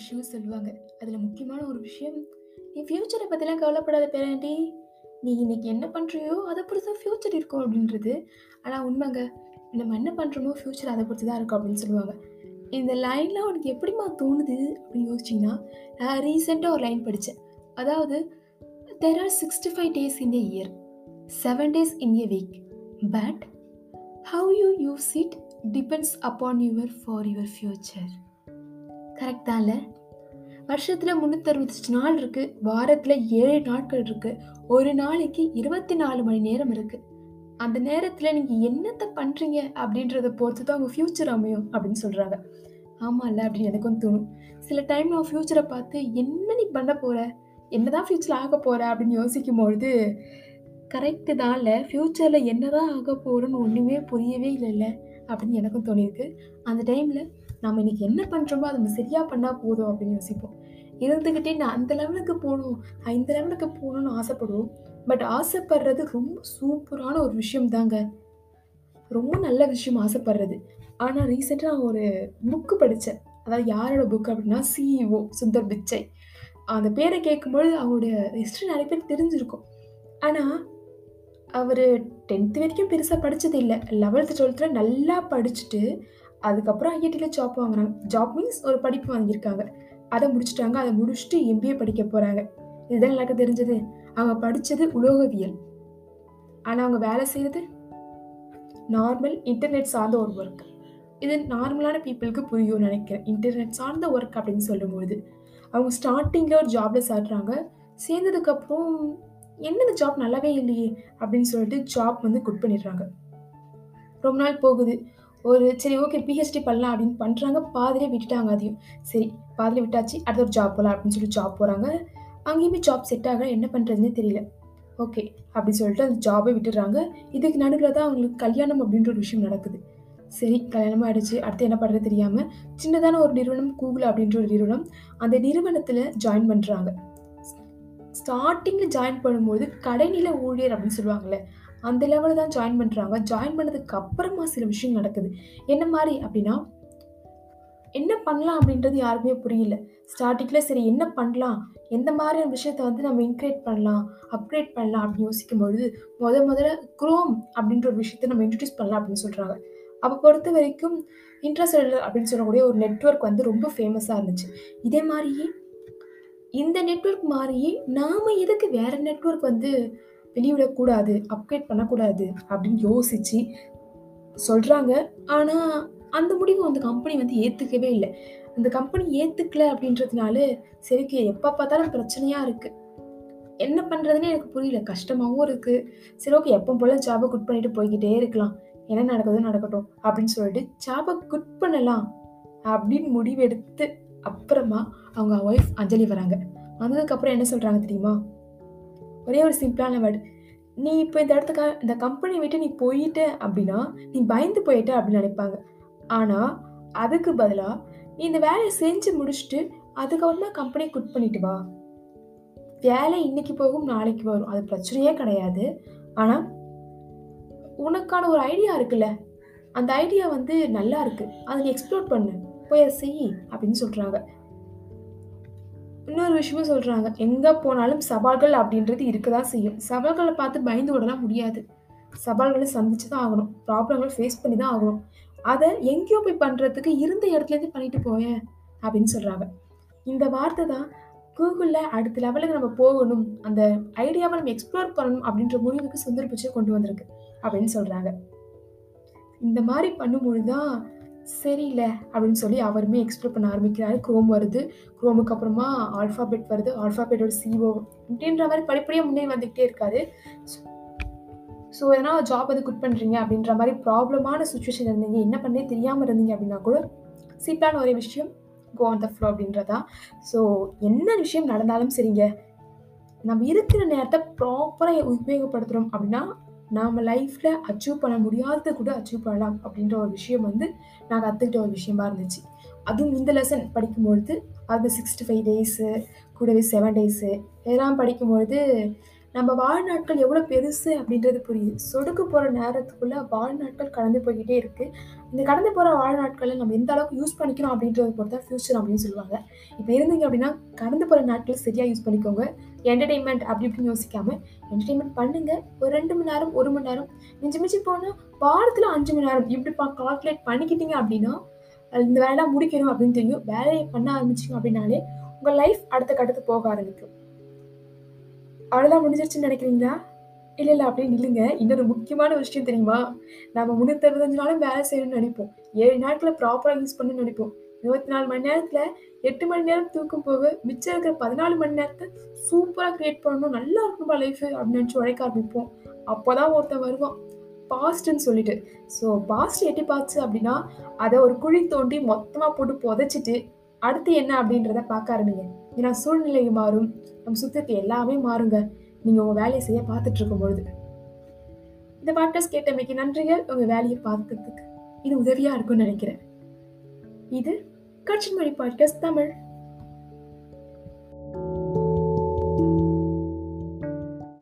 விஷயம் சொல்லுவாங்க. அதில் முக்கியமான ஒரு விஷயம், "நீ ஃப்யூச்சரை பற்றிலாம் கவலைப்படாத பேரண்டி நீ இன்னைக்கு என்ன பண்ணுறியோ அதை பொறுத்து தான் ஃப்யூச்சர் இருக்கும்." அப்படின்றது. ஆனால் உண்மைங்க. நம்ம என்ன பண்ணுறோமோ ஃப்யூச்சர் அதை பொறுத்து தான் இருக்கும் அப்படின்னு சொல்லுவாங்க. இந்த லைன்லாம் உனக்கு எப்படிம்மா தோணுது? அப்படின்னு யோசிச்சீங்கன்னா, நான் ரீசெண்டாக ஒரு லைன் படித்தேன் அதாவது, "there are 65 days in a year. Seven days in a week. But how you use it depends upon your for your future." Correct இல்லை வருஷத்தில் 365 நாள் இருக்கு. வாரத்தில் ஏழு நாட்கள் இருக்கு. ஒரு நாளைக்கு 24 மணி நேரம் இருக்கு. அந்த நேரத்தில் நீங்கள் என்னத்தை பண்ணுறீங்க அப்படின்றத பொறுத்து தான் அவங்க ஃப்யூச்சர் அமையும் அப்படின்னு சொல்கிறாங்க ஆமாம் இல்லை அப்படின்னு எனக்கும் தோணும். சில டைம் நான் ஃப்யூச்சரை பார்த்து, "என்ன நீ பண்ண போகிற என்ன தான் ஃப்யூச்சரில் ஆக போகிற அப்படின்னு யோசிக்கும்பொழுது, கரெக்ட்டு ஃப்யூச்சரில் என்ன என்னதான் ஆக போகிறோன்னு ஒன்றுமே புரியவே இல்லைல்ல அப்படின்னு எனக்கும் தோணியிருக்கு. அந்த டைமில் நம்ம இன்னைக்கு என்ன பண்ணுறோமோ அதை நம்ம சரியாக பண்ணால் போதும் அப்படின்னு யோசிப்போம். இருந்துக்கிட்டே நான் அந்த லெவலுக்கு போகணும் இந்த லெவலுக்கு போகணும்னு ஆசைப்படுவோம். பட் ஆசைப்படுறது ரொம்ப சூப்பரான ஒரு விஷயம் தாங்க. ரொம்ப நல்ல விஷயம் ஆசைப்படுறது. ஆனால் ரீசெண்டாக நான் ஒரு புக்கு படித்தேன் அதாவது யாரோட புக் அப்படின்னா, சிஇஓ சுந்தர் பிச்சை. அந்த பேரை கேட்கும்பொழுது அவருடைய ஹிஸ்ட்ரி நிறைய பேருக்கு தெரிஞ்சிருக்கும். ஆனால் அவர் டென்த்து வரைக்கும் பெருசாக படித்தது இல்லை லெவல்த்து டுவெல்த்தில் நல்லா படிச்சுட்டு, அதுக்கப்புறம் ஐஐடியில் ஜாப் வாங்குறாங்க. ஜாப் மீன்ஸ் ஒரு படிப்பு வாங்கியிருக்காங்க. அதை முடிச்சுட்டாங்க. அதை முடிச்சுட்டு எம்பிஏ படிக்க போகிறாங்க இதுதான் எல்லாருக்கும் தெரிஞ்சது. அவங்க படித்தது உலோகவியல். ஆனால் அவங்க வேலை செய்கிறது நார்மல் இன்டர்நெட் சார்ந்த ஒரு ஒர்க். இது நார்மலான பீப்பிள்க்கு புரியும்னு நினைக்கிறேன் இன்டர்நெட் சார்ந்த ஒர்க் அப்படின்னு சொல்லும்பொழுது. அவங்க ஸ்டார்டிங்கில் ஒரு ஜாப்பில் சாடுறாங்க சேர்ந்ததுக்கப்புறம், "என்ன இந்த ஜாப் நல்லாவே இல்லையே!" அப்படின்னு சொல்லிட்டு ஜாப் வந்து குட் பண்ணிடுறாங்க. ரொம்ப நாள் போகுது. ஒரு சரி ஓகே பிஹெச்டி பண்ணலாம் அப்படின்னு பண்ணுறாங்க பாதியிலே விட்டுட்டாங்க அதையும். சரி பாதியில விட்டாச்சு. அடுத்த ஒரு ஜாப் போகலாம் அப்படின்னு சொல்லி ஜாப் போகிறாங்க அங்கேயுமே ஜாப் செட் ஆக என்ன பண்ணுறதுனே தெரியல. ஓகே அப்படின்னு சொல்லிட்டு அந்த ஜாபே விட்டுடுறாங்க. இதுக்கு நடுவில் தான் அவங்களுக்கு கல்யாணம் அப்படின்ற ஒரு விஷயம் நடக்குது. சரி கல்யாணமாக ஆயிடுச்சு. அடுத்து என்ன பண்ணுறது தெரியாமல் சின்னதான ஒரு நிறுவனம் கூகுள் அப்படின்ற ஒரு நிறுவனம். அந்த நிறுவனத்தில் ஜாயின் பண்ணுறாங்க ஸ்டார்டிங்கில் ஜாயின் பண்ணும்போது கடைநில ஊழியர் அப்படின்னு சொல்லுவாங்கல்ல, அந்த லெவலில் தான் ஜாயின் பண்ணுறாங்க ஜாயின் பண்ணதுக்கு அப்புறமா சில விஷயம் நடக்குது. என்ன மாதிரி அப்படின்னா, என்ன பண்ணலாம் அப்படின்றது யாருக்குமே புரியல. ஸ்டார்டிங்கில் சரி என்ன பண்ணலாம்? எந்த மாதிரியான விஷயத்த வந்து நம்ம இன்கிரியேட் பண்ணலாம், அப்கிரேட் பண்ணலாம் அப்படின்னு யோசிக்கும்பொழுது, முத முதல்ல குரோம் அப்படின்ற ஒரு விஷயத்த நம்ம இன்ட்ரடியூஸ் பண்ணலாம் அப்படின்னு சொல்கிறாங்க அப்போ பொறுத்த வரைக்கும் இன்ட்ரெஸ்ட் அப்படின்னு சொல்லக்கூடிய ஒரு நெட்வொர்க் வந்து ரொம்ப ஃபேமஸாக இருந்துச்சு. இதே மாதிரியே இந்த நெட்ஒர்க் மாரியே நாம எதுக்கு வேற நெட்வொர்க் வந்து வெளியிடக்கூடாது, அப்கிரேட் பண்ணக்கூடாது அப்படின்னு யோசிச்சு சொல்றாங்க. ஆனா, அந்த முடிவு அந்த கம்பெனி வந்து ஏத்துக்கவே இல்லை அந்த கம்பெனி ஏத்துக்கல அப்படின்றதுனால, சரிக்கு எப்போ எப்ப பார்த்தாலும் பிரச்சனையா இருக்கு. என்ன பண்றதுன்னே எனக்கு புரியல. கஷ்டமாவும் இருக்கு. சரி ஓகே எப்போ போல ஜாபை குட் பண்ணிட்டு போய்கிட்டே இருக்கலாம். என்ன நடக்குதோ நடக்கட்டும் அப்படின்னு சொல்லிட்டு ஜாபை குட் பண்ணலாம் அப்படின்னு முடிவெடுத்து அப்புறமா அவங்க ஒய்ஃப் அஞ்சலி வராங்க. வந்ததுக்கப்புறம் என்ன சொல்கிறாங்க தெரியுமா? ஒரே ஒரு சிம்பிளான வேர்டு "நீ இப்போ இந்த இடத்துக்கு இந்த கம்பெனி விட்டு நீ போயிட்ட அப்படின்னா, நீ பயந்து போயிட்ட" அப்படின்னு நினைப்பாங்க ஆனால் அதுக்கு பதிலாக "நீ இந்த வேலையை செஞ்சு முடிச்சுட்டு, அதுக்கப்புறமா கம்பெனியை குட் பண்ணிட்டு வா. வேலை இன்னைக்கு போகும், நாளைக்கு வரும். அது பிரச்சனையே கிடையாது. ஆனால் உனக்கான ஒரு ஐடியா இருக்குல்ல, அந்த ஐடியா வந்து நல்லா இருக்கு. அதை நீ எக்ஸ்ப்ளோர் பண்ணு. போய் செய் அப்படின்னு சொல்கிறாங்க இன்னொரு விஷயமும் சொல்கிறாங்க எங்கே போனாலும் சவால்கள் அப்படின்றது இருக்க தான் செய்யும். சவால்களை பார்த்து பயந்து விடலாம் முடியாது. சவால்களை சந்திச்சு தான் ஆகணும். ப்ராப்ளங்களை ஃபேஸ் பண்ணி தான் ஆகணும். அதை எங்கேயோ போய் பண்ணுறதுக்கு இருந்த இடத்துலேருந்து பண்ணிட்டு போயேன் அப்படின்னு சொல்கிறாங்க இந்த வார்த்தை தான் கூகுளில் அடுத்த லெவலுக்கு நம்ம போகணும். அந்த ஐடியாவை நம்ம எக்ஸ்ப்ளோர் பண்ணணும் அப்படின்ற முடிவுக்கு சுந்தர் பிச்சை கொண்டு வந்திருக்கு அப்படின்னு சொல்கிறாங்க இந்த மாதிரி பண்ணும்பொழுது தான் சரில்ல அப்படின்னு சொல்லி அவருமே எக்ஸ்ப்ளோர் பண்ண ஆரம்பிக்கிறாரு. குரோம் வருது. குரோமுக்கு அப்புறமா ஆல்ஃபாபெட் வருது. ஆல்ஃபாபெட்டோட சிஓ அப்படின்ற மாதிரி படிப்படியாக முன்னேறி வந்துகிட்டே இருக்காரு. ஸோ எதனா ஜாப் அது குட் பண்ணுறீங்க அப்படின்ற மாதிரி ப்ராப்ளமான சுச்சுவேஷன் இருந்தீங்க. என்ன பண்ணே தெரியாமல் இருந்தீங்க அப்படின்னா கூட, சிம்பிளான ஒரே விஷயம் கோ ஆன் த ஃப்ளோ அப்படின்றது தான். ஸோ என்ன விஷயம் நடந்தாலும் சரிங்க, நம்ம இருக்கிற நேரத்தை ப்ராப்பராக உபயோகப்படுத்துகிறோம் அப்படின்னா, நாம் லைஃப்பில் அச்சீவ் பண்ண முடியாதது கூட அச்சீவ் பண்ணலாம் அப்படின்ற ஒரு விஷயம் வந்து நான் கற்றுக்கிட்ட ஒரு விஷயமா இருந்துச்சு. அதுவும் இந்த லெசன் படிக்கும்பொழுது, அது 65 டேஸு, கூடவே செவன் டேஸு இதெல்லாம் படிக்கும்பொழுது, நம்ம வாழ்நாட்கள் எவ்வளோ பெருசு அப்படின்றது புரியுது. சொடுக்கு போகிற நேரத்துக்குள்ளே வாழ்நாட்கள் கடந்து போய்கிட்டே இருக்குது இந்த கடந்து போகிற வாழ்நாட்களை நம்ம எந்த அளவுக்கு யூஸ் பண்ணிக்கணும் அப்படின்றத பொறுத்து தான் ஃப்யூச்சர் அப்படின்னு சொல்லுவாங்க. இப்போ இருந்தீங்க அப்படின்னா கடந்து போகிற நாட்களை சரியாக யூஸ் பண்ணிக்கோங்க. என்டர்டெயின்மெண்ட் அப்படி இப்படின்னு யோசிக்காமல் என்டர்டெயின்மெண்ட் பண்ணுங்கள் ஒரு ரெண்டு மணி நேரம் ஒரு மணி நேரம். மிஞ்சி மிஞ்சி போனால் வாரத்தில் அஞ்சு மணி நேரம். இப்படி பா கால்குலேட் பண்ணிக்கிட்டீங்க அப்படின்னா இந்த வேலைலாம் முடிக்கணும் அப்படின்னு தெரியும். வேலையை பண்ண ஆரம்பிச்சிங்க அப்படின்னாலே உங்கள் லைஃப் அடுத்த கட்டத்துக்கு போக ஆரம்பிக்கும். அவ்வளோதான் முடிஞ்சிருச்சுன்னு நினைக்கிறீங்களா? இல்லை இல்லை அப்படின்னு இல்லைங்க இன்னொரு முக்கியமான விஷயம் தெரியுமா? நம்ம முந்நூற்றறுபத்தஞ்சு நாளும் வேலை செய்யணும்னு நினைப்போம். ஏழு நாட்களை ப்ராப்பராக யூஸ் பண்ணணும்னு நினைப்போம். இருபத்தி நாலு மணி நேரத்தில் எட்டு மணி நேரம் தூக்கம் போக மிச்சம் இருக்கிற பதினாலு மணி நேரத்தை சூப்பராக க்ரியேட் பண்ணணும். நல்லா இருக்கணும்பா லைஃப் அப்படின்னு நினச்சி உழைக்க ஆரம்பிப்போம். அப்போ தான் ஒருத்தன் வருவான். பாஸ்ட்னு சொல்லிட்டு. ஸோ பாஸ்ட் எட்டி பார்த்து அப்படின்னா அதை ஒரு குழி தோண்டி மொத்தமாக போட்டு புதைச்சிட்டு அடுத்து என்ன அப்படின்றத பார்க்க ஆரம்பிங்க. ஏன்னா சூழ்நிலை மாறும். நம்ம சுத்தத்தை எல்லாமே மாறுங்க. நீங்கள் உங்கள் வேலையை செய்ய பார்த்துட்டு இருக்கும் பொழுது. இந்த பாட்காஸ்ட் கேட்டமைக்கு நன்றிகள். உங்கள் வேலையை பார்க்கறதுக்கு இது உதவியாக இருக்கும்னு நினைக்கிறேன். இது கட்சிமொழி பாட்காஸ்ட் தமிழ்.